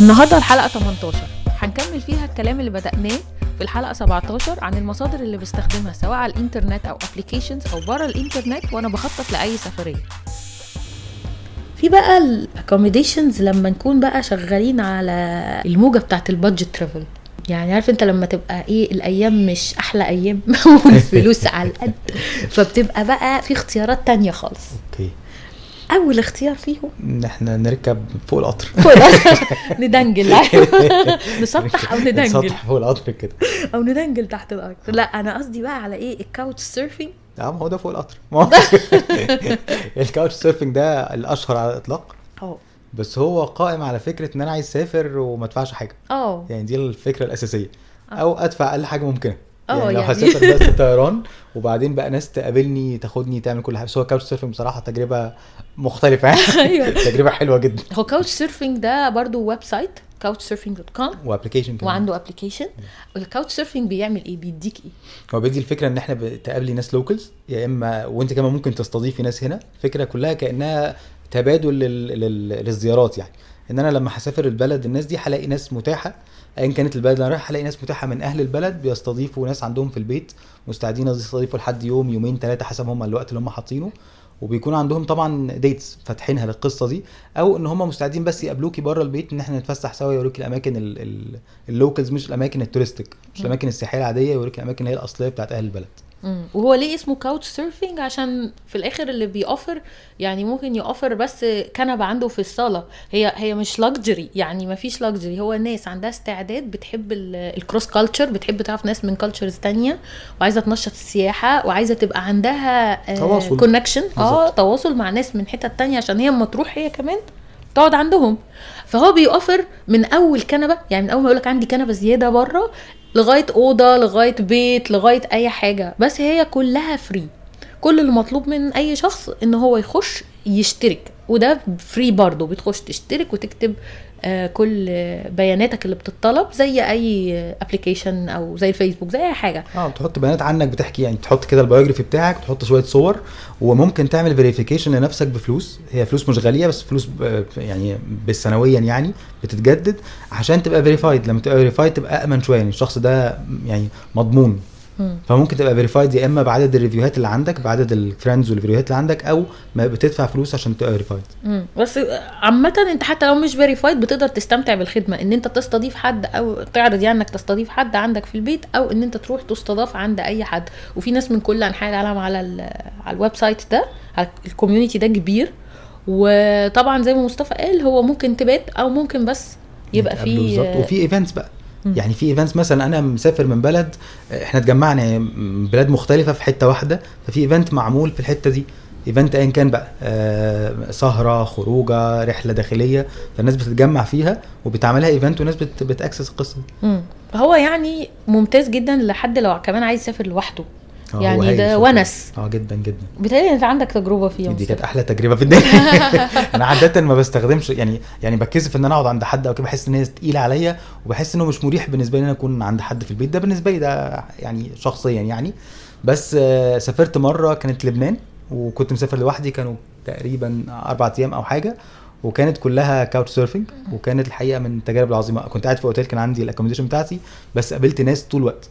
النهارده الحلقة 18 هنكمل فيها الكلام اللي بدأناه في الحلقة 17 عن المصادر اللي بستخدمها سواء على الإنترنت أو applications أو بره الإنترنت وأنا بخطط لأي سفرية. في بقى الـ accommodations لما نكون بقى شغالين على الموجة بتاعت الـ budget travel يعني عارف أنت لما تبقى إيه الأيام مش أحلى أيام والفلوس على القد. فبتبقى بقى في اختيارات تانية خالص. أوكي. أول اختيار فيهم ان إحنا نركب فوق القطر. فوق القطر. ندنجل. نسطح أو ندنجل؟ نسطح فوق القطر كده. أو ندنجل تحت الأرض. لا أنا قصدي بقى على إيه؟ الـ couch surfing. آه ما هو ده فوق القطر. ما هو الـ couch surfing ده الأشهر على الإطلاق. آه بس هو قائم على فكرة إن أنا عايز أسافر وما أدفعش حاجة. آه يعني دي الفكرة الأساسية. أو أدفع أقل حاجة ممكنة. آه يعني لو يعني. هسافر بس طيران وبعدين بقى ناس تقابلني تاخدني تعمل كل حاجة. بس هو couch surfing بصراحة تجربة مختلفة. يعني أيوة. تجربة حلوة جدا. هو couch surfing ده برضو website couchsurfing dot com و application كمان. وعنده application الـ couch surfing بيعمل إيه؟ بيديك إيه؟ هو بيدي الفكرة إن إحنا بتقابلي ناس locals يا إما وأنت كمان ممكن تستضيفي ناس هنا. الفكرة كلها كأنها تبادل لل... لل... للزيارات يعني. إن أنا لما هسافر البلد الناس دي هلاقي ناس متاحة ايا كانت البلد اللي أنا رايح هلاقي ناس متاحة من أهل البلد بيستضيفوا ناس عندهم في البيت مستعدين يستضيفوا لحد يوم يومين ثلاثة حسب هم الوقت اللي هم حاطينه. وبيكون عندهم طبعا dates فاتحينها للقصة دي. أو إن هم مستعدين بس يقابلوكي بره البيت إن إحنا نتفسح سوا يوريكي الأماكن ال- ال- الـ locals مش الأماكن الـ touristic مش الأماكن السياحية العادية يوريكي الأماكن اللي هي الأصلية بتاعت أهل البلد. مم. وهو ليه اسمه couch surfing عشان في الآخر اللي بيوفر يعني ممكن يوفر بس كنبة عنده في الصالة هي هي مش luxury يعني ما فيش luxury هو ناس عندها استعداد بتحب ال cross culture بتحب تعرف ناس من cultures تانية وعايزة تنشط السياحة وعايزة تبقى عندها تواصل. connection آه. تواصل مع ناس من حتت تانية عشان هي اما تروح هي كمان تقعد عندهم فهو بيوفر من أول كنبة يعني من أول ما يقول لك عندي كنبة زيادة بره لغاية أوضة لغاية بيت لغاية أي حاجة. بس هي كلها free كل اللي مطلوب من أي شخص إن هو يخش يشترك. وده free برضه. بتخش تشترك وتكتب كل آه، بياناتك اللي بتطلب زي أي application أو زي الفيسبوك زي أي حاجة. آه بتحط بيانات عنك بتحكي يعني تحط كده ال biography بتاعك تحط شوية صور وممكن تعمل verification لنفسك بفلوس. هي فلوس مش غالية بس فلوس يعني بال سنويا يعني بتتجدد عشان تبقى verified لما تبقى verified تبقى امن شوية يعني الشخص ده يعني مضمون. فممكن تبقى verified يا إما بعدد ال reviewهات اللي عندك بعدد ال friends والريفيوهات اللي عندك أو ما بتدفع فلوس عشان تبقى فيريفايد. بس عامة أنت حتى لو مش verified بتقدر تستمتع بالخدمة. إن أنت تستضيف حد أو تعرض يعني إنك تستضيف حد عندك في البيت أو إن أنت تروح تستضاف عند أي حد. وفي ناس من كل أنحاء العالم على على ال website ده على ال community ده كبير. وطبعا زي ما مصطفى قال هو ممكن تبات أو ممكن بس يبقى يتقابلوا بالظبط. في وفي events بقى. يعني في events مثلا أنا مسافر من بلد إحنا اتجمعنا من بلاد مختلفة في حتة واحدة ففي event معمول في الحتة دي. event ايا كان بقى آه سهرة خروجة رحلة داخلية فالناس بتتجمع فيها وبتعملها event والناس بت بتأكسس القصة. دي. فهو يعني ممتاز جدا لحد لو كمان عايز يسافر لوحده. هو يعني هايل ده. ونس آه جدا جدا بتهيألي انت عندك تجربة فيه دي. كانت أحلى تجربة في الدنيا أنا عاده ما بستخدمش يعني يعني بتكسف إن أنا أقعد عند حد أو كده بحس إن هي تقيلة عليا وبحس إنه مش مريح بالنسبة لي إن أنا أكون عند حد في البيت ده بالنسبة لي ده يعني شخصيا يعني بس آه، سافرت مرة كانت لبنان وكنت مسافر لوحدي كانوا تقريبا أربع أيام أو حاجة وكانت كلها couch surfing وكانت الحقيقة من التجارب العظيمة كنت قاعد في أوتيل كان عندي ال accommodation بتاعتي بس قابلت ناس طول الوقت.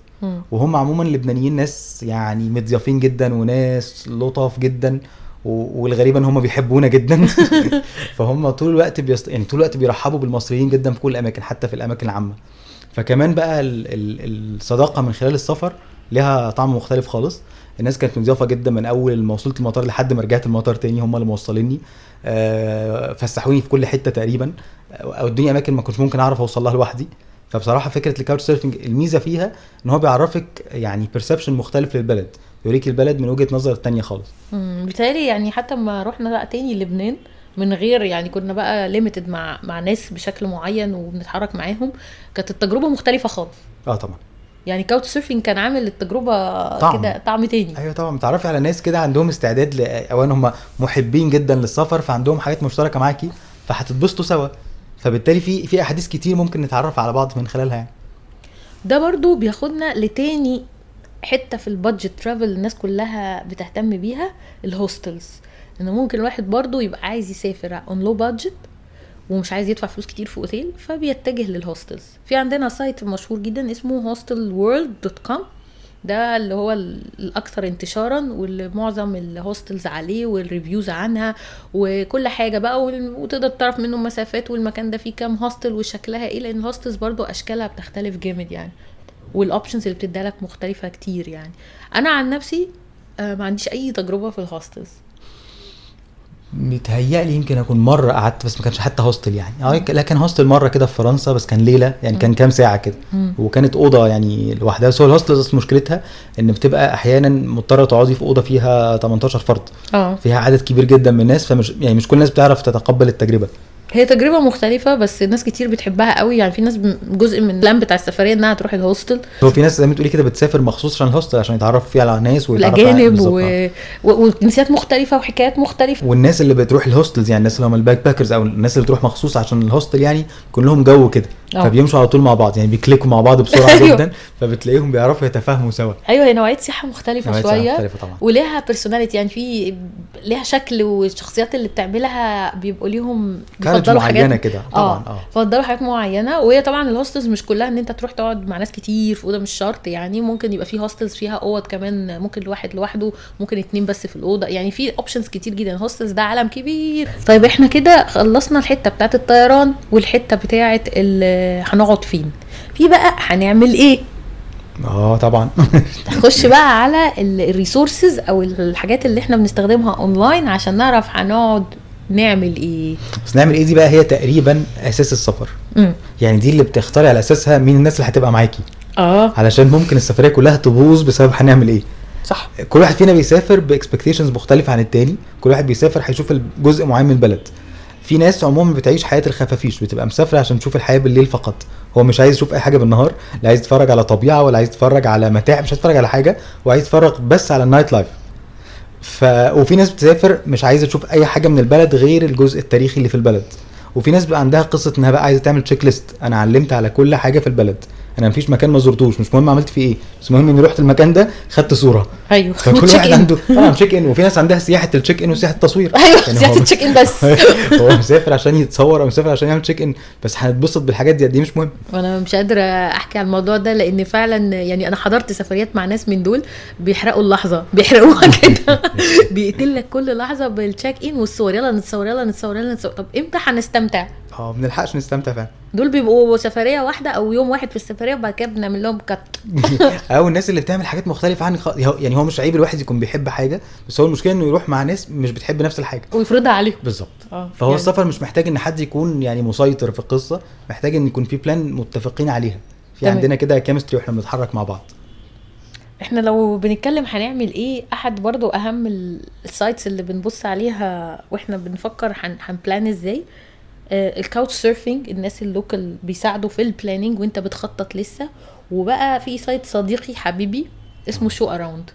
وهم عموما اللبنانيين ناس يعني متضيافين جدا وناس لطاف جدا والغريب ان هم بيحبونا جدا. فهم طول الوقت بيست... يعني طول الوقت بيرحبوا بالمصريين جدا في كل الأماكن حتى في الأماكن العامة. فكمان بقى ال... ال... الصداقة من خلال السفر لها طعم مختلف خالص. الناس كانت مضيافه جدا من أول ما وصلت المطار لحد ما رجعت المطار تاني هم اللي موصليني. آه، فسحوني في كل حتة تقريبا. أو ادوني أماكن ما كنتش ممكن أعرف اوصل لها لوحدي. فبصراحة فكرة ال couch surfing الميزة فيها إن هو بيعرفك يعني perception مختلف للبلد يوريك البلد من وجهة نظر تانية خالص. بيتهيألي يعني حتى ما رحنا بقى تاني لبنان من غير يعني كنا بقى limited مع مع ناس بشكل معين وبنتحرك معاهم كانت التجربة مختلفة خالص. آه طبعا. يعني couch surfing كان عامل التجربة طعم. كده طعم تاني. أيوه طبعا. بتعرفي على ناس كده عندهم استعداد ل... اولا هم محبين جدا للسفر فعندهم حاجات مشتركة معاكي فهتتبسطوا سوا. فبالتالي في في أحاديث كتير ممكن نتعرف على بعض من خلالها يعني. ده برضو بياخدنا لتاني حتة في ال budget travel الناس كلها بتهتم بيها ال hostels ان ممكن الواحد برضو يبقى عايز يسافر on low budget ومش عايز يدفع فلوس كتير في أوتيل فبيتجه لل hostels في عندنا site مشهور جدا اسمه hostelworld.com ده اللي هو ال- الأكثر انتشارا واللي معظم ال hostels عليه وال reviews عنها وكل حاجة بقى وتقدر تعرف منه مسافات والمكان ده فيه كام hostel وشكلها إيه لأن ال hostels برضو أشكالها بتختلف جامد يعني وال options اللي بتديها لك مختلفة كتير يعني. أنا عن نفسي آه، ما عنديش أي تجربة في الهوستلز متهيألي يمكن أكون مرة قعدت بس ما كانش حتى hostel يعني. آه لا كان hostel مرة كده في فرنسا بس كان ليلة يعني كان كام ساعة كده. وكانت أوضة يعني لوحدها. بس هو ال hostel بس مشكلتها إن بتبقى أحيانا مضطرة تقعدي في أوضة فيها 18 فرد. آه. فيها عدد كبير جدا من الناس فمش يعني مش كل الناس بتعرف تتقبل التجربة. هي تجربة مختلفة بس ناس كتير بتحبها قوي. يعني في ناس جزء من ال plan بتاع السفرية إنها تروح الهوستل هو في ناس زي ما تقولي كده بتسافر مخصوص عشان ال hostel عشان يتعرف فيه على ناس ويتعرف على- و... و... وجنسيات مختلفة وحكايات مختلفة. والناس اللي بتروح ال hostels يعني الناس اللي هم ال backpackers أو الناس اللي بتروح مخصوص عشان ال hostel يعني بيكون لهم جو كده. آه. فبيمشوا على طول مع بعض يعني بي clickوا مع بعض بسرعة أيوه. جدا. فبتلاقيهم بيعرفوا يتفاهموا سوا. أيوه هي نوعية سياحة مختلفة نوعية شوية مختلفة طبعا. وليها personality يعني في ليها شكل والشخصيات اللي بتعملها بيبقوا ليهم بيفضلوا معينه حاجات كده. طبعا آه. فضلوا حاجات معينة. وهي طبعا ال hostels مش كلها إن أنت تروح تقعد مع ناس كتير في اوضه مش شرط يعني. ممكن يبقى في hostels فيها أوض كمان ممكن الواحد لوحده ممكن اتنين بس في الأوضة. يعني في options كتير جدا. ال hostels ده عالم كبير. طيب إحنا كده خلصنا الحتة بتاعت الطيران والحتة بتاعت ال- هنقعد فين. في بقى هنعمل إيه؟ آه طبعا. نخش بقى على ال resources أو الحاجات اللي إحنا بنستخدمها اونلاين عشان نعرف هنقعد نعمل إيه؟ بس نعمل إيه دي بقى؟ هي تقريبا أساس السفر. امم يعني دي اللي بتختاري على أساسها مين الناس اللي هتبقى معاكي. آه. علشان ممكن السفرية كلها تبوظ بسبب هنعمل إيه. صح. كل واحد فينا بيسافر ب expectations مختلفة عن التاني. كل واحد بيسافر هيشوف جزء معين من البلد. في ناس عموما بتعيش حياة الخفافيش بتبقى مسافرة عشان تشوف الحياة بالليل فقط. هو مش عايز يشوف أي حاجة بالنهار لا عايز يتفرج على طبيعة ولا عايز يتفرج على متاع مش عايز يتفرج على حاجة وعايز يتفرج بس على ال nightlife ف وفي ناس بتسافر مش عايزة تشوف أي حاجة من البلد غير الجزء التاريخي اللي في البلد. وفي ناس بقى عندها قصة إنها بقى عايزة تعمل check list أنا علمت على كل حاجة في البلد. أنا مفيش مكان ما زرتوش مش مهم عملت فيه إيه بس المهم اني رحت المكان ده خدت صورة. أيوه فكل واحد. عنده طبعا check in وفي ناس عندها سياحة ال check in وسياحة التصوير. أيوه يعني سياحة ال check in بس. هو مسافر عشان يتصور أو مسافر عشان يعمل check in بس هنتبسط بالحاجات دي قد إيه مش مهم. وأنا مش قادرة أحكي عن الموضوع ده لأن فعلا يعني أنا حضرت سفريات مع ناس من دول بيحرقوا اللحظة بيحرقوها كده. بيقتل لك كل لحظة بال check in والصور يلا نتصور يلا نتصور يلا نتصور. طب إمتى هنستمتع؟ آه ما بنلحقش نستمتع فعلا. دول بيبقوا سفرية واحدة أو يوم واحد في السفرية وبعد كده بنعمل لهم cut أو الناس اللي بتعمل حاجات مختلفة خالص يعني هو مش عيب الواحد يكون بيحب حاجة بس هو المشكلة إنه يروح مع ناس مش بتحب نفس الحاجة. ويفرضها عليهم. بالظبط. آه فهو يعني. السفر مش محتاج إن حد يكون يعني مسيطر في القصة محتاج إن يكون في plan متفقين عليها. في تمام. عندنا كده chemistry وإحنا بنتحرك مع بعض. إحنا لو بنتكلم هنعمل إيه؟ أحد برضو أهم ال- ال sites اللي بنبص عليها وإحنا بنفكر هن هن plan إزاي؟ ال Couchsurfing الناس ال local بيساعدوا في ال planning وانت بتخطط لسه. وبقى في site صديقي حبيبي اسمه Showaround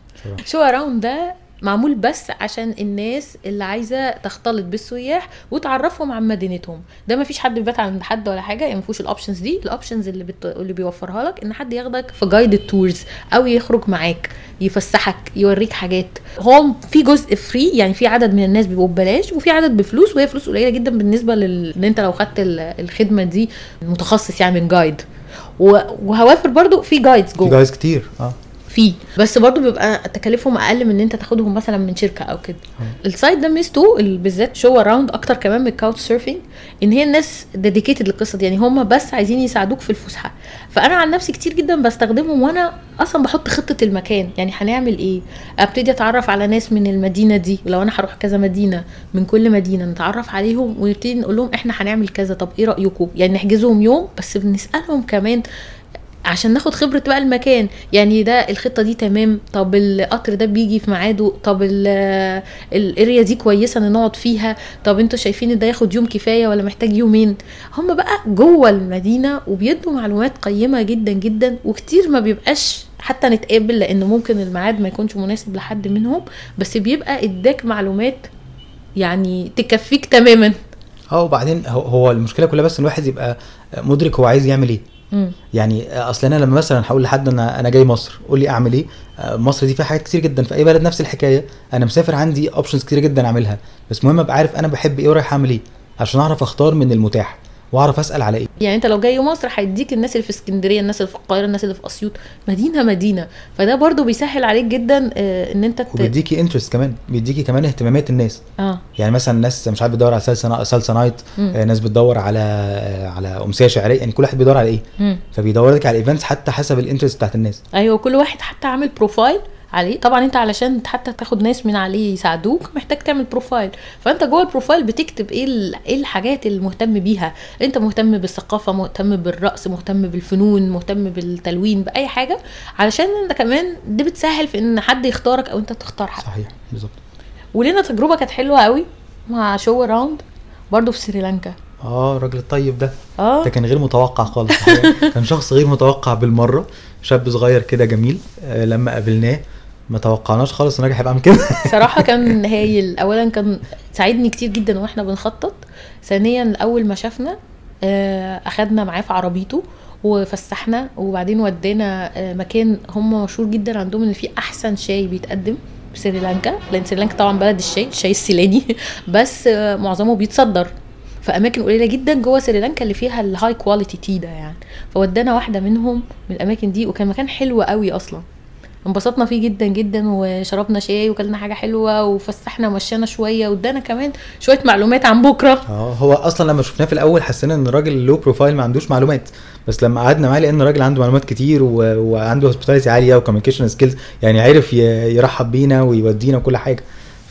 Show؟ around ده معمول بس عشان الناس اللي عايزة تختلط بالسياح وتعرفهم عن مدينتهم. ده ما فيش حد بيبات عند حد ولا حاجة يعني ما فيهوش ال options دي. ال options اللي بت... اللي بيوفرها لك إن حد ياخدك في guide tours أو يخرج معاك يفسحك يوريك حاجات. هو في جزء free يعني في عدد من الناس بيبقوا ببلاش وفي عدد بفلوس وهي فلوس قليلة جدا بالنسبة لل... إن أنت لو خدت ال- الخدمة دي متخصص يعني من guide. وهوافر برضو في guides جوه. جايز كتير آه. في بس برضو بيبقى تكاليفهم أقل من إن أنت تاخدهم مثلا من شركة أو كده. ال site ده ميزته ال- بالذات Showaround أكتر كمان من ال Couchsurfing إن هي الناس dedicated للقصة دي. يعني هم بس عايزين يساعدوك في الفسحة. فأنا عن نفسي كتير جدا بستخدمهم وأنا أصلا بحط خطة المكان. يعني هنعمل إيه؟ أبتدي أتعرف على ناس من المدينة دي. لو أنا هروح كذا مدينة من كل مدينة نتعرف عليهم ونبتدي نقول لهم إحنا هنعمل كذا. طب إيه رايكم يعني نحجزهم يوم بس بنسألهم كمان عشان ناخد خبرة بقى المكان. يعني ده الخطة دي تمام. طب القطر ده بيجي في ميعاده. طب ال- الاريا دي كويسة إن نقعد فيها. طب أنتوا شايفين إن ده ياخد يوم كفاية ولا محتاج يومين؟ هم بقى جوه المدينة وبيدوا معلومات قيمة جدا جدا وكتير ما بيبقاش حتى نتقابل لأن ممكن الميعاد ما يكونش مناسب لحد منهم. بس بيبقى إداك معلومات يعني تكفيك تماما. آه وبعدين هو المشكلة كلها بس الواحد يبقى مدرك هو عايز يعمل إيه. يعني أصل أنا لما مثلا هقول لحد أنا أنا جاي مصر قول لي أعمل إيه؟ آه، مصر دي فيها حاجات كتير جدا. في أي بلد نفس الحكاية أنا مسافر عندي options كتير جدا أعملها. بس مهم أبقى عارف أنا بحب إيه ورايح أعمل إيه عشان أعرف أختار من المتاح. واعرف أسأل على إيه. يعني أنت لو جاي مصر هيديك الناس اللي في اسكندرية الناس اللي في القاهرة الناس اللي في أسيوط. مدينة مدينة. فده برضو بيسهل عليك جدا آه، إن أنت ت... وبيديكي interest كمان. بيديكي كمان اهتمامات الناس. آه. يعني مثلا ناس مش عارف بتدور على salsa night. آه، ناس بتدور على آه، على أمسية شعرية. يعني كل واحد بيدور على إيه. مم. فبيدور لك على events حتى حسب ال interest بتاعت الناس. أيوه كل واحد حتى عامل profile عليه. طبعا أنت علشان حتى تاخد ناس من عليه يساعدوك محتاج تعمل profile فأنت جوه ال profile بتكتب إيه إيه الحاجات اللي مهتم بيها. أنت مهتم بالثقافة مهتم بالرقص مهتم بالفنون مهتم بالتلوين بأي حاجة. علشان أنت كمان دي بتسهل في إن حد يختارك أو أنت تختار حد صحيح بالظبط. ولينا تجربة كانت حلوة قوي مع Showaround برضه في سريلانكا. آه الراجل الطيب ده. آه. ده كان غير متوقع خالص. كان شخص غير متوقع بالمرة. شاب صغير كده جميل آه، لما قابلناه ما توقعناش خالص الراجل هيبقى كده. صراحة كان هايل. اولا كان ساعدني كتير جدا وإحنا بنخطط. ثانيا أول ما شافنا آه، أخدنا معاه في عربيته وفسحنا وبعدين ودينا آه، مكان هم مشهور جدا عندهم إن في أحسن شاي بيتقدم في سريلانكا. لأن سريلانكا طبعا بلد الشاي الشاي السيلاني. بس آه، معظمه بيتصدر. في اماكن قليلة جدا جوه سريلانكا اللي فيها ال high quality tea ده يعني. فودانا واحدة منهم من الأماكن دي وكان مكان حلو قوي أصلا. انبسطنا فيه جدا جدا وشربنا شاي وكلنا حاجة حلوة وفسحنا ومشينا شوية وادانا كمان شوية معلومات عن بكرة. آه هو أصلا لما شفناه في الأول حسينا إن الراجل low profile ما عندوش معلومات بس لما قعدنا معاه لأن الراجل عنده معلومات كتير و... وعنده hospitality عالية و communication skills يعني عرف ي... يرحب بينا ويودينا وكل حاجة.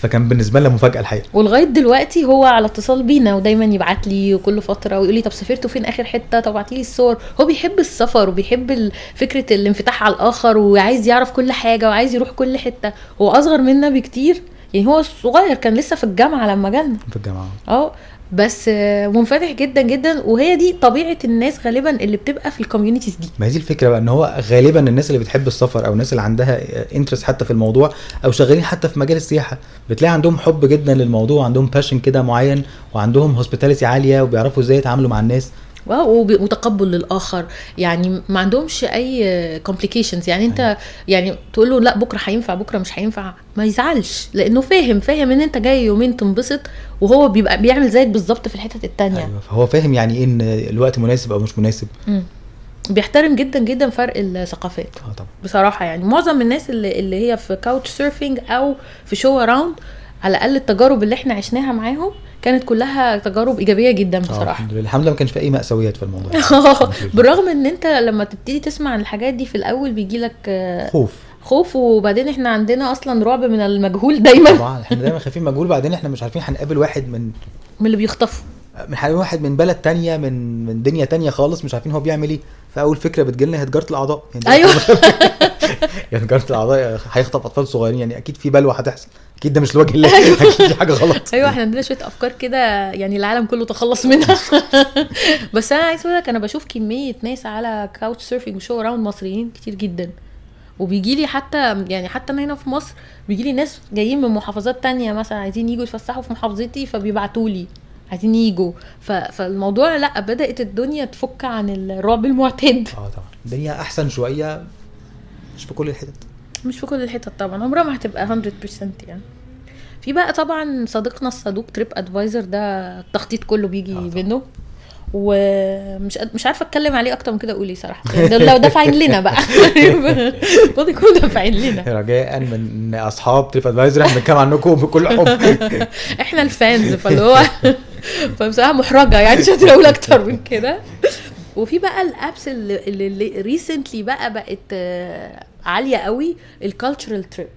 فكان بالنسبة لنا مفاجأة الحقيقة. ولغاية دلوقتي هو على اتصال بينا ودايما يبعت لي كل فترة ويقول لي طب سافرتوا فين آخر حتة؟ طب ابعتي لي الصور. هو بيحب السفر وبيحب فكرة الانفتاح على الآخر وعايز يعرف كل حاجة وعايز يروح كل حتة. هو أصغر منا بكتير. يعني هو صغير كان لسه في الجامعة لما جالنا. في الجامعة. أه. بس منفتح جدا جدا وهي دي طبيعة الناس غالبا اللي بتبقى في ال communities دي. ما هي دي الفكرة بقى إن هو غالبا الناس اللي بتحب السفر أو الناس اللي عندها interest حتى في الموضوع أو شغالين حتى في مجال السياحة بتلاقي عندهم حب جدا للموضوع عندهم passion كده معين وعندهم hospitality عالية وبيعرفوا إزاي يتعاملوا مع الناس. وتقبل للآخر. يعني ما عندهمش أي complications يعني أنت يعني تقول له لا بكرة هينفع بكرة مش هينفع ما يزعلش لأنه فاهم فاهم إن أنت جاي يومين تنبسط وهو بيبقى بيعمل زيك بالظبط في الحتت التانية. أيوه فهو فاهم يعني إيه إن الوقت مناسب أو مش مناسب. مم. بيحترم جدا جدا فرق الثقافات. آه طبعا. بصراحة يعني معظم الناس اللي, اللي هي في Couchsurfing أو في Showaround على الأقل التجارب اللي إحنا عشناها معاهم كانت كلها تجارب إيجابية جدا آه بصراحة. الحمد لله. الحمد لله ما كانش في أي مأساويات في الموضوع. بالرغم إن أنت لما تبتدي تسمع عن الحاجات دي في الأول بيجي لك خوف. خوف وبعدين إحنا عندنا أصلا رعب من المجهول دايما. طبعا إحنا دايما خايفين مجهول بعدين إحنا مش عارفين هنقابل واحد من من اللي بيخطفوا من واحد من بلد تانية من من دنيا تانية خالص مش عارفين هو بيعمل إيه. فأول فكرة بتجيلنا هي تجارة الأعضاء. يعني أيوه. يعني تجارة الأعضاء هيخطف أطفال صغيرين يعني أكيد في بلوى هتحصل. أكيد ده مش لوجه الله أكيد في حاجة غلط. أيوه إحنا عندنا شوية أفكار كده يعني العالم كله تخلص منها. بس أنا عايز أقول لك أنا بشوف كمية ناس على Couchsurfing و Showaround مصريين كتير جدا. وبيجي لي حتى يعني حتى أنا هنا في مصر بيجي لي ناس جايين من محافظات تانية مثلا عايزين يجوا يتفسحوا في محافظتي فبيبعتوا لي عايزين يجوا. فالموضوع لأ بدأت الدنيا تفك عن الرعب المعتاد. آه طبعا. الدنيا أحسن شوية مش في كل الحتت. مش في كل الحتت طبعا عمرها ما هتبقى 100% يعني. في بقى طبعا صديقنا الصدوق تريب ادفايزر ده التخطيط كله بيجي آه. منه ومش مش عارفة أتكلم عليه أكتر من كده أقول إيه صراحة. يعني ده لو دافعين لنا بقى. المفروض يكونوا دافعين لنا. رجاء من أصحاب TripAdvisor إحنا بنتكلم عنكم بكل حب إحنا ال fans فاللي هو فبصراحة محرجة يعني مش قادره أقول أكتر من كده. وفي بقى ال apps اللي, اللي recently بقى بقت آه، عالية قوي ال Culture Trip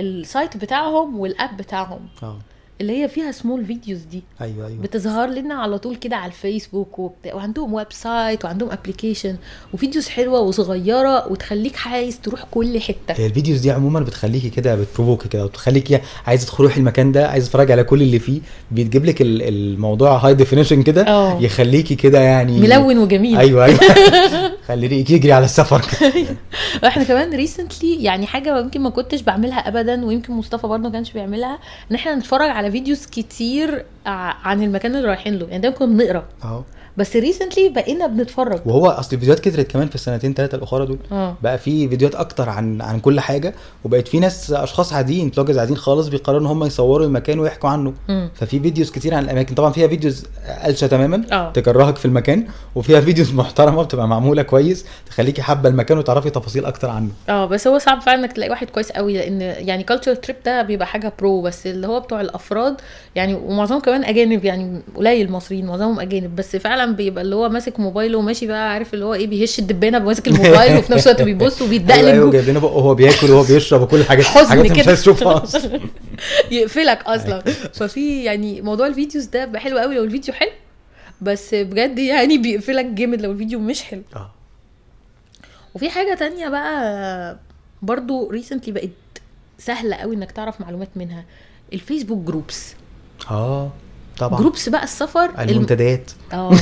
ال site بتاعهم وال app بتاعهم. آه. اللي هي فيها small videos دي. أيوه أيوه. بتظهر لنا على طول كده على الفيسبوك وبتاع وعندهم website وعندهم application و videos حلوة وصغيرة وتخليك عايز تروح كل حتة. هي ال videos دي عموما بتخليكي كده بت provoke كده وتخليكي عايزه تروحي المكان ده عايزه تتفرجي على كل اللي فيه بيتجيب لك ال- الموضوع high definition كده آه. يخليكي كده يعني ملون وجميل. أيوه أيوه. خليك يجري على السفر. كده إحنا كمان recently يعني حاجة يمكن ما كنتش بعملها ابدا ويمكن مصطفى برضه ما كانش بيعملها إن إحنا نتفرج على videos كتير عن المكان اللي رايحين له. يعني دايما كنا بنقرأ. بس recently بقينا بنتفرج. وهو أصل الفيديوهات كترت كمان في السنتين ثلاثة الأخرى دول. آه. بقى في فيديوهات أكتر عن عن كل حاجة وبقت في ناس أشخاص عاديين bloggers عاديين خالص بيقرروا إن هم يصوروا المكان ويحكوا عنه. مم. ففي videos كتير عن الأماكن. طبعا فيها videos قلشة تماما آه. تكرهك في المكان وفيها videos محترمة بتبقى معمولة كويس تخليكي حابة المكان وتعرفي تفاصيل أكتر عنه. آه بس هو صعب فعلا إنك تلاقي واحد كويس قوي لأن يعني Culture Trip ده بيبقى حاجة pro بس اللي هو بتوع الأفراد يعني ومعظمهم كمان أجانب يعني قليل مصريين معظمهم أجانب. بس فعلا بيبقى اللي هو ماسك موبايله وماشي بقى عارف اللي هو إيه بيهش الدبانة ماسك الموبايل وفي نفس الوقت بيبص وبيدقلج أيوه و- جايب لنا بقه وهو بياكل وهو بيشرب وكل حاجة حزن حاجات مش. عايز تشوفها أصلا. يقفلك أصلا. ففي يعني موضوع ال videos ده حلو قوي لو الفيديو حلو بس بجد يعني بيقفلك جامد لو الفيديو مش حلو. آه. وفي حاجة تانية بقى برضو recently بقت سهلة قوي إنك تعرف معلومات منها ال Facebook groups آه. طبعا. groups بقى السفر الم- المنتديات. آه.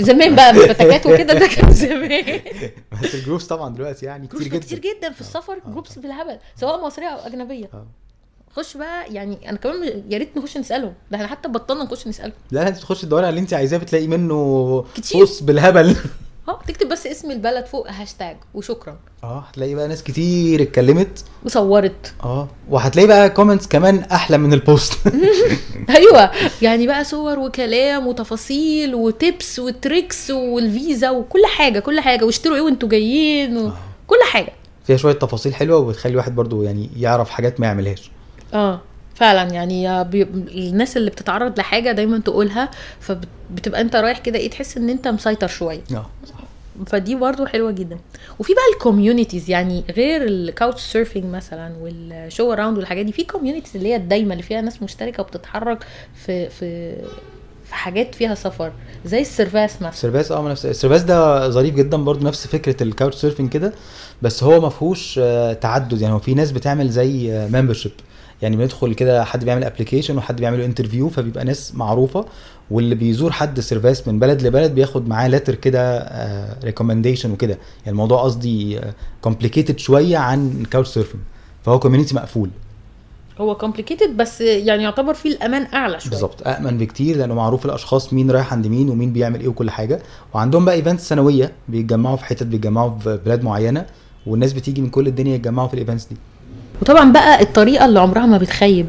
زمان بقى بالفتاكات وكده ده كان زمان. بس ال groups طبعا دلوقتي يعني كتير جدا. كتير جدا في السفر groups بالهبل سواء مصرية أو أجنبية. آه. خش بقى يعني أنا كمان يا ريت نخش نسألهم. ده إحنا حتى بطلنا نخش نسألهم. لا لا، أنت تخش تدوري على اللي أنت عايزاه بتلاقي منه كتير. بص بالهبل. آه تكتب بس اسم البلد فوق هاشتاج وشكرا. آه هتلاقي بقى ناس كتير اتكلمت. وصورت. آه وهتلاقي بقى comments كمان أحلى من ال post أيوه. يعني بقى صور وكلام وتفاصيل و tips و tricks والفيزا وكل حاجة كل حاجة. واشتروا إيه وانتوا جايين وكل حاجة. فيها شوية تفاصيل حلوة وبتخلي الواحد برضو يعني يعرف حاجات ما يعملهاش. آه فعلا. يعني بي... الناس اللي بتتعرض لحاجة دايما تقولها فبتبقى انت رايح كده إيه تحس ان انت مسيطر شوية. آه صح. فدي برضو حلوة جدا. وفي بقى ال communities يعني غير ال couchsurfing مثلا وال show around والحاجات دي في communities اللي هي الدايمه اللي فيها ناس مشتركة وبتتحرك في في في حاجات فيها سفر زي ال Servas مثلا ال Servas آه نفس ال Servas ده ظريف جدا برضو نفس فكرة ال couchsurfing كده بس هو ما فيهوش آه، تعدد. يعني هو في ناس بتعمل زي membership يعني بندخل كده حد بيعمل application وحد بيعمل interview فبيبقى ناس معروفة واللي بيزور حد Servas من بلد لبلد بياخد معاه letter كده recommendation وكده. يعني الموضوع قصدي complicated شوية عن couchsurfing فهو community مقفول. هو complicated بس يعني يعتبر فيه الأمان أعلى شوية. بالظبط. امن بكتير لأنه معروف الأشخاص مين رايح عند مين ومين بيعمل إيه وكل حاجة. وعندهم بقى events سنوية بيتجمعوا في حتت بيتجمعوا في بلاد معينة والناس بتيجي من كل الدنيا يتجمعوا في ال events دي. وطبعا بقى الطريقة اللي عمرها ما بتخيب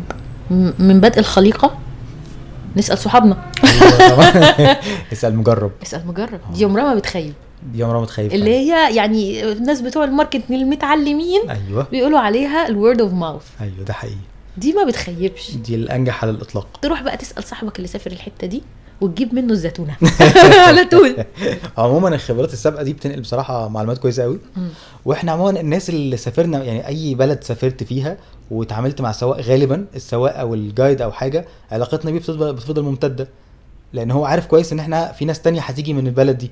من بدء الخليقة نسأل صحابنا. اسال مجرب. اسال مجرب. دي عمرها ما بتخيب دي عمرها ما تخيب اللي هي يعني الناس بتوع ال marketing المتعلمين أيوه. بيقولوا على ال word of mouth أيوه ده حقيقي. دي ما بتخيبش. دي الأنجح على الإطلاق. تروح بقى تسأل صاحبك اللي سافر الحتة دي وتجيب منه الزيتونة. على طول عموما الخبرات السابقة دي بتنقل بصراحة معلومات كويسة قوي. وإحنا عموما الناس اللي سافرنا يعني أي بلد سافرت فيها واتعاملت مع سواق غالبا السواق أو ال guide أو حاجة علاقتنا بيه بتفضل بتفضل ممتدة. لأن هو عارف كويس إن إحنا في ناس تانية هتيجي من البلد دي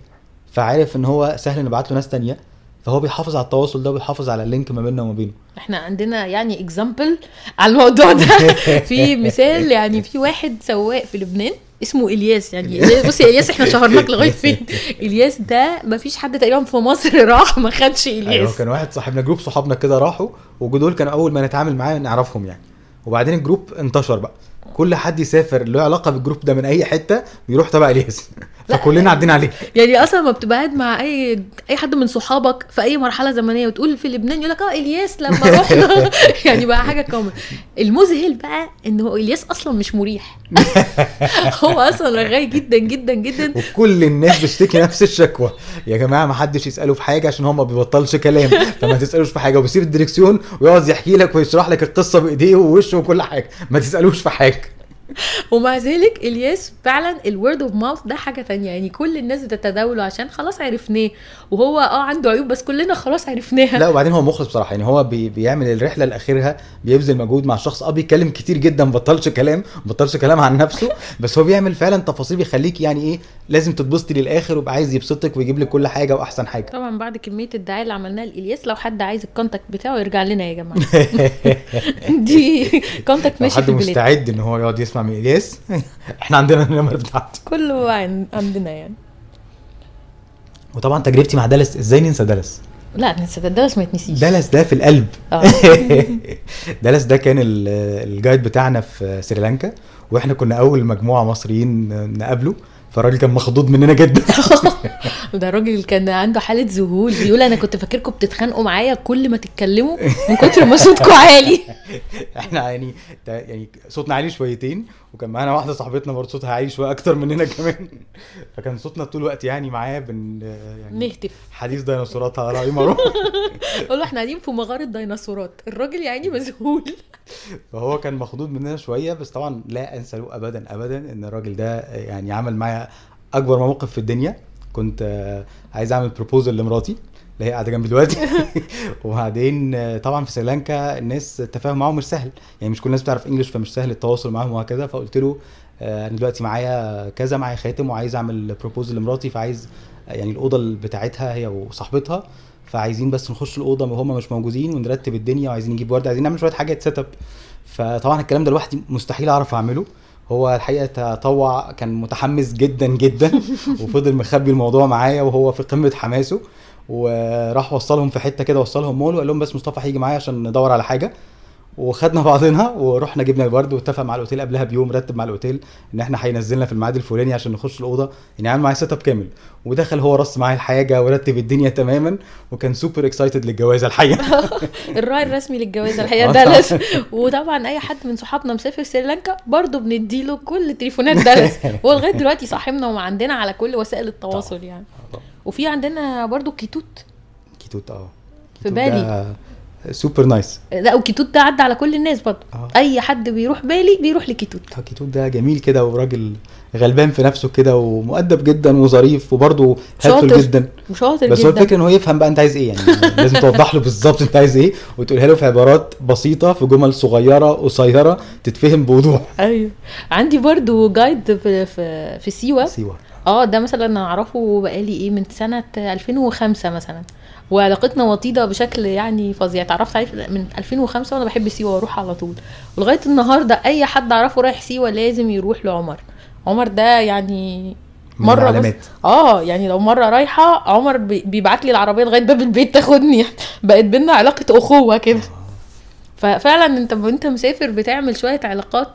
فعارف إن هو سهل نبعت له ناس تانية. فهو بيحافظ على التواصل ده وبيحافظ على ال link ما بيننا وما بينه. إحنا عندنا يعني example على الموضوع ده. في مثال يعني في واحد سواق في لبنان اسمه إلياس يعني. بصي يا إلياس إحنا شهرناك لغاية فين؟ إلياس ده ما فيش حد تقريبا في مصر راح ما خدش أيوه الياس كان واحد صاحبنا group صحابنا كده راحوا ودول كانوا أول ما نتعامل معاه نعرفهم يعني. وبعدين ال group انتشر بقى. كل حد يسافر له علاقة بال group ده من أي حتة بيروح تبع إلياس. فكلنا عدينا عليه. يعني أصلا ما بتبقى قاعد مع أي أي حد من صحابك في أي مرحلة زمنية وتقول في لبنان يقول لك آه إلياس لما رحنا. يعني بقى حاجة common المذهل بقى إن هو إلياس أصلا مش مريح. هو أصلا رغاي جدا جدا جدا. وكل الناس بتشتكي نفس الشكوى. يا جماعة ما حدش يسأله في حاجة عشان هو ما بيبطلش كلام. فما تسألوش في حاجة. وبيسيب الدريكسيون ويقعد يحكي لك ويشرح لك القصة بإيديه ووشه وكل حاجة. ما تسألوش في حاجة. ومع ذلك الياس فعلا ال word of mouth ده حاجة تانية. يعني كل الناس بتتداوله عشان خلاص عرفناه. وهو آه عنده عيوب بس كلنا خلاص عرفناها. لا وبعدين هو مخلص بصراحة. يعني هو بي بيعمل الرحلة لآخرها بيبذل مجهود مع الشخص. آه بيتكلم كتير جدا بطلش كلام بطلش كلام عن نفسه. بس هو بيعمل فعلا تفاصيل بيخليك يعني إيه لازم تتبسطي للآخر ويبقى عايز يبسطك ويجيب لك كل حاجة وأحسن حاجة. طبعا بعد كمية الدعاية اللي عملناها لإلياس لو حد عايز ال contact بتاعه يرجع لنا يا جماعة. دي contact ماشي حد مستعد إن هو يقعد يسمع من إلياس إحنا عندنا النمر بتاعته. كله عن- عندنا يعني. وطبعا تجربتي مع دالاس إزاي ننسى دالاس؟ لا ننسى درس ما يتنسيش. دالاس ده في القلب. آه. دالاس ده كان ال- ال guide بتاعنا في سريلانكا وإحنا كنا أول مجموعة مصريين نقابله فالراجل كان مخضوض مننا جدا. ده راجل كان عنده حالة ذهول بيقول أنا كنت فاكركم بتتخانقوا معايا كل ما تتكلموا من كتر ما صوتكم عالي. إحنا يعني يعني صوتنا عالي شويتين وكان معانا واحدة صاحبتنا برضه صوتها عالي شوية أكتر مننا كمان. فكان صوتنا طول الوقت يعني معاه بن يعني نهتف حديث ديناصورات على رأي مروه أقول له إحنا قاعدين في مغارة ديناصورات. الراجل يا عيني مذهول. فهو كان مخضوض مننا شوية بس طبعا لا أنسى له ابدا ابدا إن الراجل ده يعني عمل معايا أكبر موقف في الدنيا. كنت آه، عايز أعمل proposal لمراتي. اللي هي قاعدة جنبي دلوقتي. وبعدين طبعا في سريلانكا الناس التفاهم معاهم مش سهل. يعني مش كل الناس بتعرف English فمش سهل التواصل معاهم وهكذا. فقلت له آه، أنا دلوقتي معايا كذا معايا خاتم وعايز أعمل proposal لمراتي. فعايز يعني الأوضة بتاعتها هي وصاحبتها. فعايزين بس نخش الأوضة وهم مش موجودين ونرتب الدنيا وعايزين نجيب ورد عايزين نعمل شوية حاجات setup فطبعا الكلام ده لوحدي مستحيل أعرف أعمله. هو الحقيقة تطوع كان متحمس جدا جدا. وفضل مخبي الموضوع معايا وهو في قمة حماسه. وراح وصلهم في حتة كده وصلهم مول وقال لهم بس مصطفى هيجي معايا عشان ندور على حاجة. وخدنا بعضنا ورحنا جبنا الورد واتفق مع الأوتيل قبلها بيوم رتب مع الأوتيل إن إحنا هينزلنا في الميعاد الفلاني عشان نخش الأوضة. يعني عامل معايا setup كامل. ودخل هو رص معايا الحاجة ورتب الدنيا تماما وكان super excited للجوازه الحقيقة. الراعي الرسمي للجواز الحقيقة آه، دالاس وطبعا أي حد من صحابنا مسافر سريلانكا برضه بنديله كل تليفونات دالاس هو لغاية دلوقتي صاحبنا وعندنا على كل وسائل التواصل يعني. وفي عندنا برضه كيتوت. كيتوت آه. في بالي. super nice. لا وكيتوت ده عدى على كل الناس برضه آه. أي حد بيروح بالي بيروح لكيتوت. آه، كيتوت ده جميل كده وراجل غلبان في نفسه كده ومؤدب جدا وظريف وبرضه شاطر. جدا. وشاطر بس هو الفكرة إن هو يفهم بقى أنت عايز إيه يعني لازم توضح له بالظبط أنت عايز إيه وتقولها له في عبارات بسيطة في جمل صغيرة قصيرة تتفهم بوضوح. أيوه. عندي برضو جايد في في, في سيوة. سيوة. آه ده مثلا أنا أعرفه بقالي إيه من سنة 2005 مثلا. وعلاقتنا وطيدة بشكل يعني فظيع. اتعرفت عليه من 2005 وأنا بحب سيوه وأروح على طول. ولغاية النهارده أي حد أعرفه رايح سيوه لازم يروح لعمر. عمر ده يعني مرة بس. آه يعني لو مرة رايحة عمر بي- بيبعت لي العربية لغاية باب البيت تاخدني. بقت بينا علاقة أخوة كده. ففعلا أنت وانت مسافر بتعمل شوية علاقات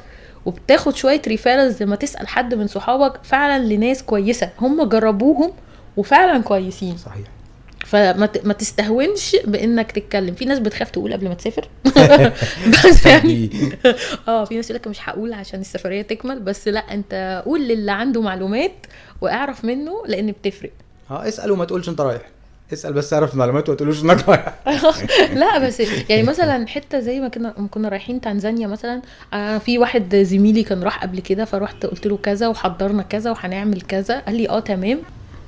وبتاخد شوية referrals لما تسأل حد من صحابك فعلا لناس كويسة. هم جربوهم وفعلا كويسين. صحيح. فما ما تستهونش بإنك تتكلم. في ناس بتخاف تقول قبل ما تسافر. بس يعني آه في ناس يقول لك مش هقول عشان السفرية تكمل بس لأ أنت قول للي عنده معلومات وأعرف منه لأن بتفرق. آه اسأل وما تقولش أنت رايح. اسأل بس اعرف المعلومات وما تقولوش إنك لا بس يعني مثلا حتة زي ما كنا كنا رايحين تنزانيا مثلا آه في واحد زميلي كان راح قبل كده فرحت قلت له كذا وحضرنا كذا وهنعمل كذا قال لي آه تمام.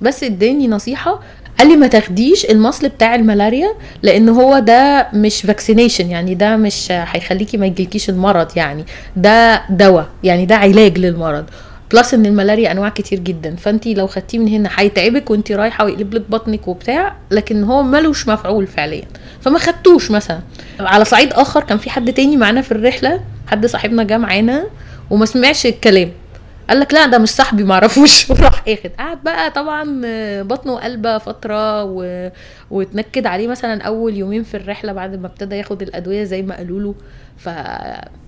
بس اداني نصيحة قال لي ما تاخديش المصل بتاع الملاريا لأن هو ده مش vaccination يعني ده مش هيخليكي ما يجيلكيش المرض يعني ده دواء يعني ده علاج للمرض. plus إن الملاريا أنواع كتير جدا. فانت لو خدتيه من هنا هيتعبك وانت رايحة ويقلب لك بطنك وبتاع لكن هو ملوش مفعول فعليا. فما خدتوش مثلا. على صعيد آخر كان في حد تاني معانا في الرحلة حد صاحبنا جه معانا وما سمعش الكلام. قال لك لا ده مش صاحبي معرفوش وراح اخد. قعد بقى طبعا بطنه قلبه فترة و... وتنكد عليه مثلا أول يومين في الرحلة بعد ما ابتدى ياخد الأدوية زي ما قالوا له. ف...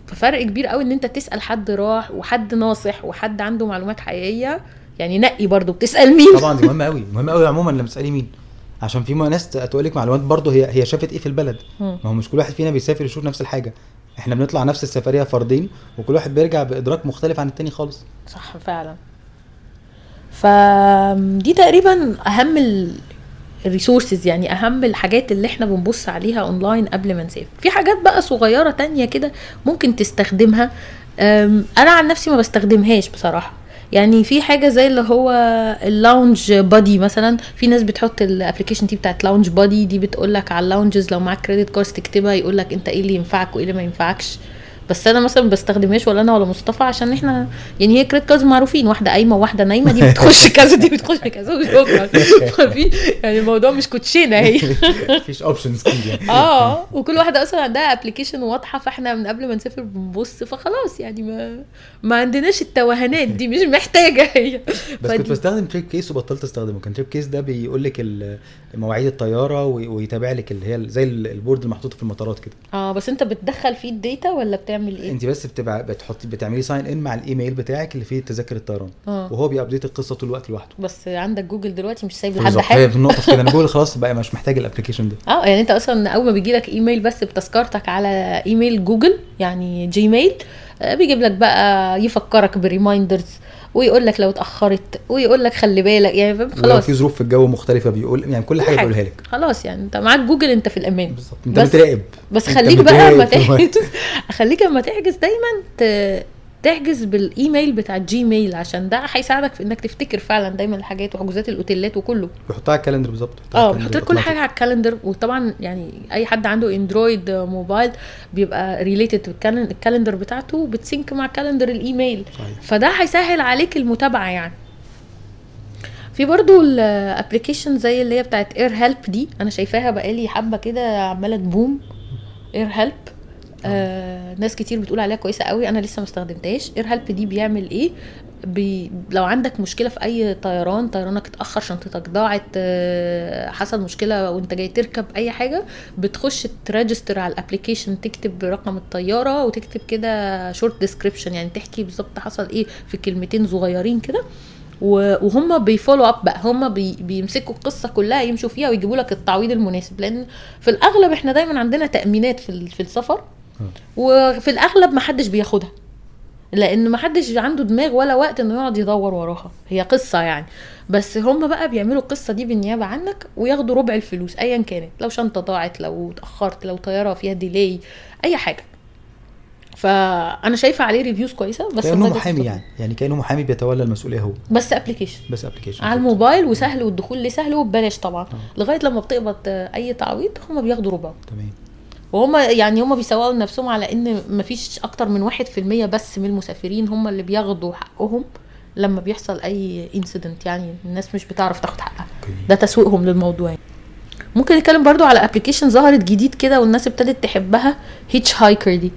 ففرق كبير قوي ان انت تسأل حد راح وحد ناصح وحد عنده معلومات حقيقية. يعني نقي برضو بتسأل مين؟ طبعا دي مهمة قوي مهمة قوي عموما لما تسألي مين. عشان في ناس تقول لك معلومات برضه هي هي شافت إيه في البلد. ما هو مش كل واحد فينا بيسافر يشوف نفس الحاجة. إحنا بنطلع نفس السفرية فردين وكل واحد بيرجع بإدراك مختلف عن التاني خالص. صح فعلا. فدي تقريبا أهم ال resources يعني أهم الحاجات اللي إحنا بنبص عليها اونلاين قبل ما نسافر. في حاجات بقى صغيرة تانية كده ممكن تستخدمها. أنا عن نفسي ما بستخدمهاش بصراحة. يعني في حاجة زي اللي هو ال Lounge Buddy مثلا. في ناس بتحط ال application دي بتاعت Lounge Buddy دي بتقول لك على ال lounges لو معاك credit cards تكتبها يقول لك أنت إيه اللي ينفعك وإيه اللي ما ينفعكش. بس أنا مثلا ما بستخدمهاش ولا أنا ولا مصطفى عشان إحنا يعني هي credit cards معروفين واحدة قايمة وواحدة نايمة دي بتخش كذا دي بتخش كذا وشكرا. ففي يعني الموضوع مش كوتشينة هي. مفيش options كتير. آه وكل واحدة أصلا عندها application واضحة فإحنا من قبل ما نسافر بنبص فخلاص يعني ما ما عندناش التوهانات دي مش محتاجة هي. بس كنت بستخدم TripCase وبطلت أستخدمه. كان TripCase ده بيقول لك مواعيد الطيارة وي- ويتابع لك اللي هي زي ال- board المحطوطة في المطارات كده. آه بس أنت بتدخل فيه ال data ولا بتعمل إيه؟ أنت بس بتبع بتحطي بتعملي sign in مع الإيميل بتاعك اللي فيه تذاكر الطيران. آه. وهو بي update القصة طول الوقت لوحده. بس عندك جوجل دلوقتي مش سايب لحد حاجة. في النقطه كده. أنا جوجل خلاص بقى مش محتاج ال application ده. آه يعني أنت أصلا أول ما بيجي لك إيميل بس بتذكرتك على email Google يعني Gmail آه، بيجيب لك بقى يفكرك ب reminders ويقول لك لو اتأخرت ويقول لك خلي بالك يعني خلاص. في ظروف في الجو مختلفة بيقول يعني كل حاجة بيقولها لك. خلاص يعني انت معاك جوجل انت في الأمان. بالظبط. انت بس- بتراقب بس خليك بقى لما. تحجز. خليك لما تحجز دايما ت... تحجز بالإيميل بتاع ال Gmail عشان ده هيساعدك في إنك تفتكر فعلا دايما الحاجات وحجوزات الأوتيلات وكله. بيحطها على ال calendar بالظبط. آه بيحط لك كل. حاجة على ال calendar وطبعا يعني أي حد عنده Android mobile بيبقى related ال calendar بتاعته بت sync مع calendar ال email. صحيح. فده هيسهل عليك المتابعة يعني. في برضو ال application زي اللي هي بتاعت AirHelp دي أنا شايفاها بقالي حبة كده عمالة ت boom. AirHelp آه ناس كتير بتقول عليها كويسة قوي أنا لسه ما استخدمتهاش. AirHelp دي بيعمل إيه؟ بي لو عندك مشكلة في أي طيران طيرانك اتأخر شنطتك ضاعت آه حصل مشكلة وأنت جاي تركب أي حاجة بتخش ت register على ال application تكتب رقم الطيارة وتكتب كده short description يعني تحكي بالظبط حصل إيه في كلمتين صغيرين كده. وهم بي follow up بقى هم بي بيمسكوا القصة كلها يمشوا فيها ويجيبوا لك التعويض المناسب. لأن في الأغلب إحنا دايما عندنا تأمينات في في السفر. وفي الأغلب ما حدش بياخدها لأن ما حدش عنده دماغ ولا وقت إنه يقعد يدور وراها. هي قصة يعني. بس هم بقى بيعملوا القصة دي بالنيابة عنك وياخدوا ربع الفلوس ايا كانت. لو شنطة ضاعت لو اتأخرت لو طيارة فيها delay أي حاجة. فأنا شايفة عليه reviews كويسة بس كأنه محامي يعني. يعني كأنه محامي بيتولى المسؤولية هو. بس application بس application على الموبايل وسهل والدخول ليه سهل وببلاش طبعا. لغاية لما بتقبض آه، أي تعويض هم بياخدوا ربعه. تمام. وهم يعني هم بيسوقوا لنفسهم على إن مفيش أكتر من واحد في المية بس من المسافرين هم اللي بياخدوا حقهم لما بيحصل أي incident يعني الناس مش بتعرف تاخد حقها. ده تسويقهم للموضوع. يعني. ممكن نتكلم برضو على application ظهرت جديد كده والناس ابتدت تحبها Hitchhiker دي.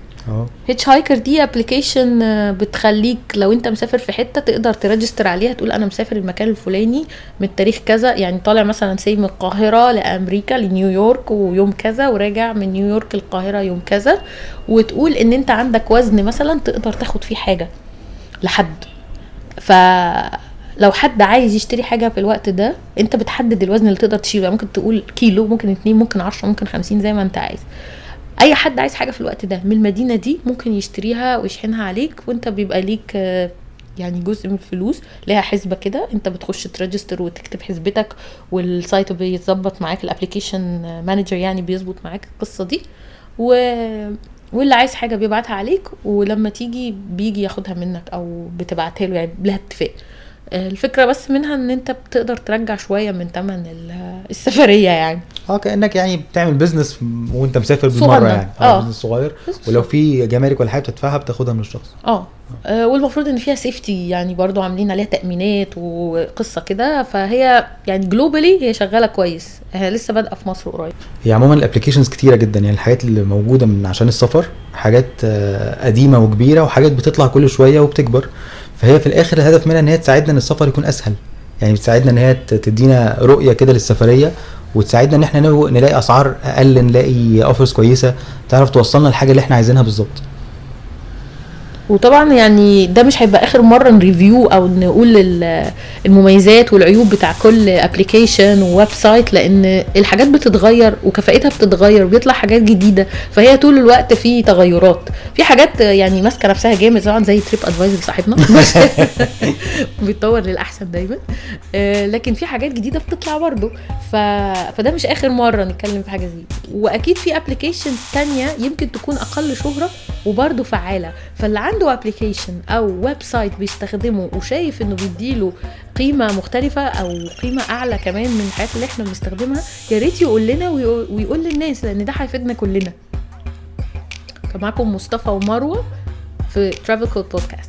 Hitchhiker دي application بتخليك لو انت مسافر في حتة تقدر ت register عليها تقول أنا مسافر المكان الفلاني من التاريخ كذا يعني طالع مثلا say من القاهرة لأمريكا لنيويورك ويوم كذا وراجع من نيويورك القاهره يوم كذا وتقول إن انت عندك وزن مثلا تقدر تاخد فيه حاجة لحد. فلو حد عايز يشتري حاجة في الوقت ده انت بتحدد الوزن اللي تقدر تشيله. ممكن تقول كيلو ممكن اتنين ممكن عشرة ممكن خمسين زي ما انت عايز. أي حد عايز حاجة في الوقت ده من المدينة دي ممكن يشتريها ويشحنها عليك وأنت بيبقى ليك يعني جزء من الفلوس ليها حسبة كده. أنت بتخش ت register وتكتب حسبتك وال site بيتظبط معاك ال application manager يعني بيظبط معاك القصة دي. و واللي عايز حاجة بيبعتها عليك ولما تيجي بيجي ياخدها منك أو بتبعتها له يعني لها اتفاق. الفكرة بس منها إن أنت بتقدر ترجع شوية من ثمن السفرية يعني. آه كأنك يعني بتعمل business وأنت مسافر بالمرة. يعني. آه. آه. business صغير. business ولو في جمارك ولا حاجة بتدفعها بتاخدها من الشخص. آه. آه، والمفروض إن فيها safety يعني برضو عاملين عليها تأمينات وقصة كده. فهي يعني globally هي شغالة كويس. هي لسه بادئة في مصر قريب. هي عموما ال applications كتيرة جدا. يعني الحاجات اللي موجودة من عشان السفر حاجات آه، قديمة وكبيرة وحاجات بتطلع كل شوية وبتكبر. فهي في الآخر الهدف منها إن هي تساعدنا إن السفر يكون أسهل. يعني بتساعدنا إن هي تدينا رؤية كده للسفرية وتساعدنا إن إحنا نلاقي أسعار أقل نلاقي offers كويسة تعرف توصلنا الحاجة اللي إحنا عايزينها بالظبط. وطبعا يعني ده مش هيبقى آخر مرة ن review أو نقول ال- المميزات والعيوب بتاع كل application و website لأن الحاجات بتتغير وكفاءتها بتتغير وبيطلع حاجات جديدة فهي طول الوقت في تغيرات. في حاجات يعني ماسكة نفسها جامد طبعا زي TripAdvisor صاحبنا. بيتطور للأحسن دايما. آه، لكن في حاجات جديدة بتطلع برضه. ف... فده مش آخر مرة نتكلم في حاجة زي وأكيد في applications تانية يمكن تكون أقل شهرة وبرضه فعالة. فاللي عنده application أو website بيستخدمه وشايف إنه بيديله قيمة مختلفة أو قيمة أعلى كمان من الحاجات اللي إحنا بنستخدمها يا ريت يقول لنا ويقول للناس لأن ده هيفيدنا كلنا. كان معاكم مصطفى ومروة في Travel Code Podcast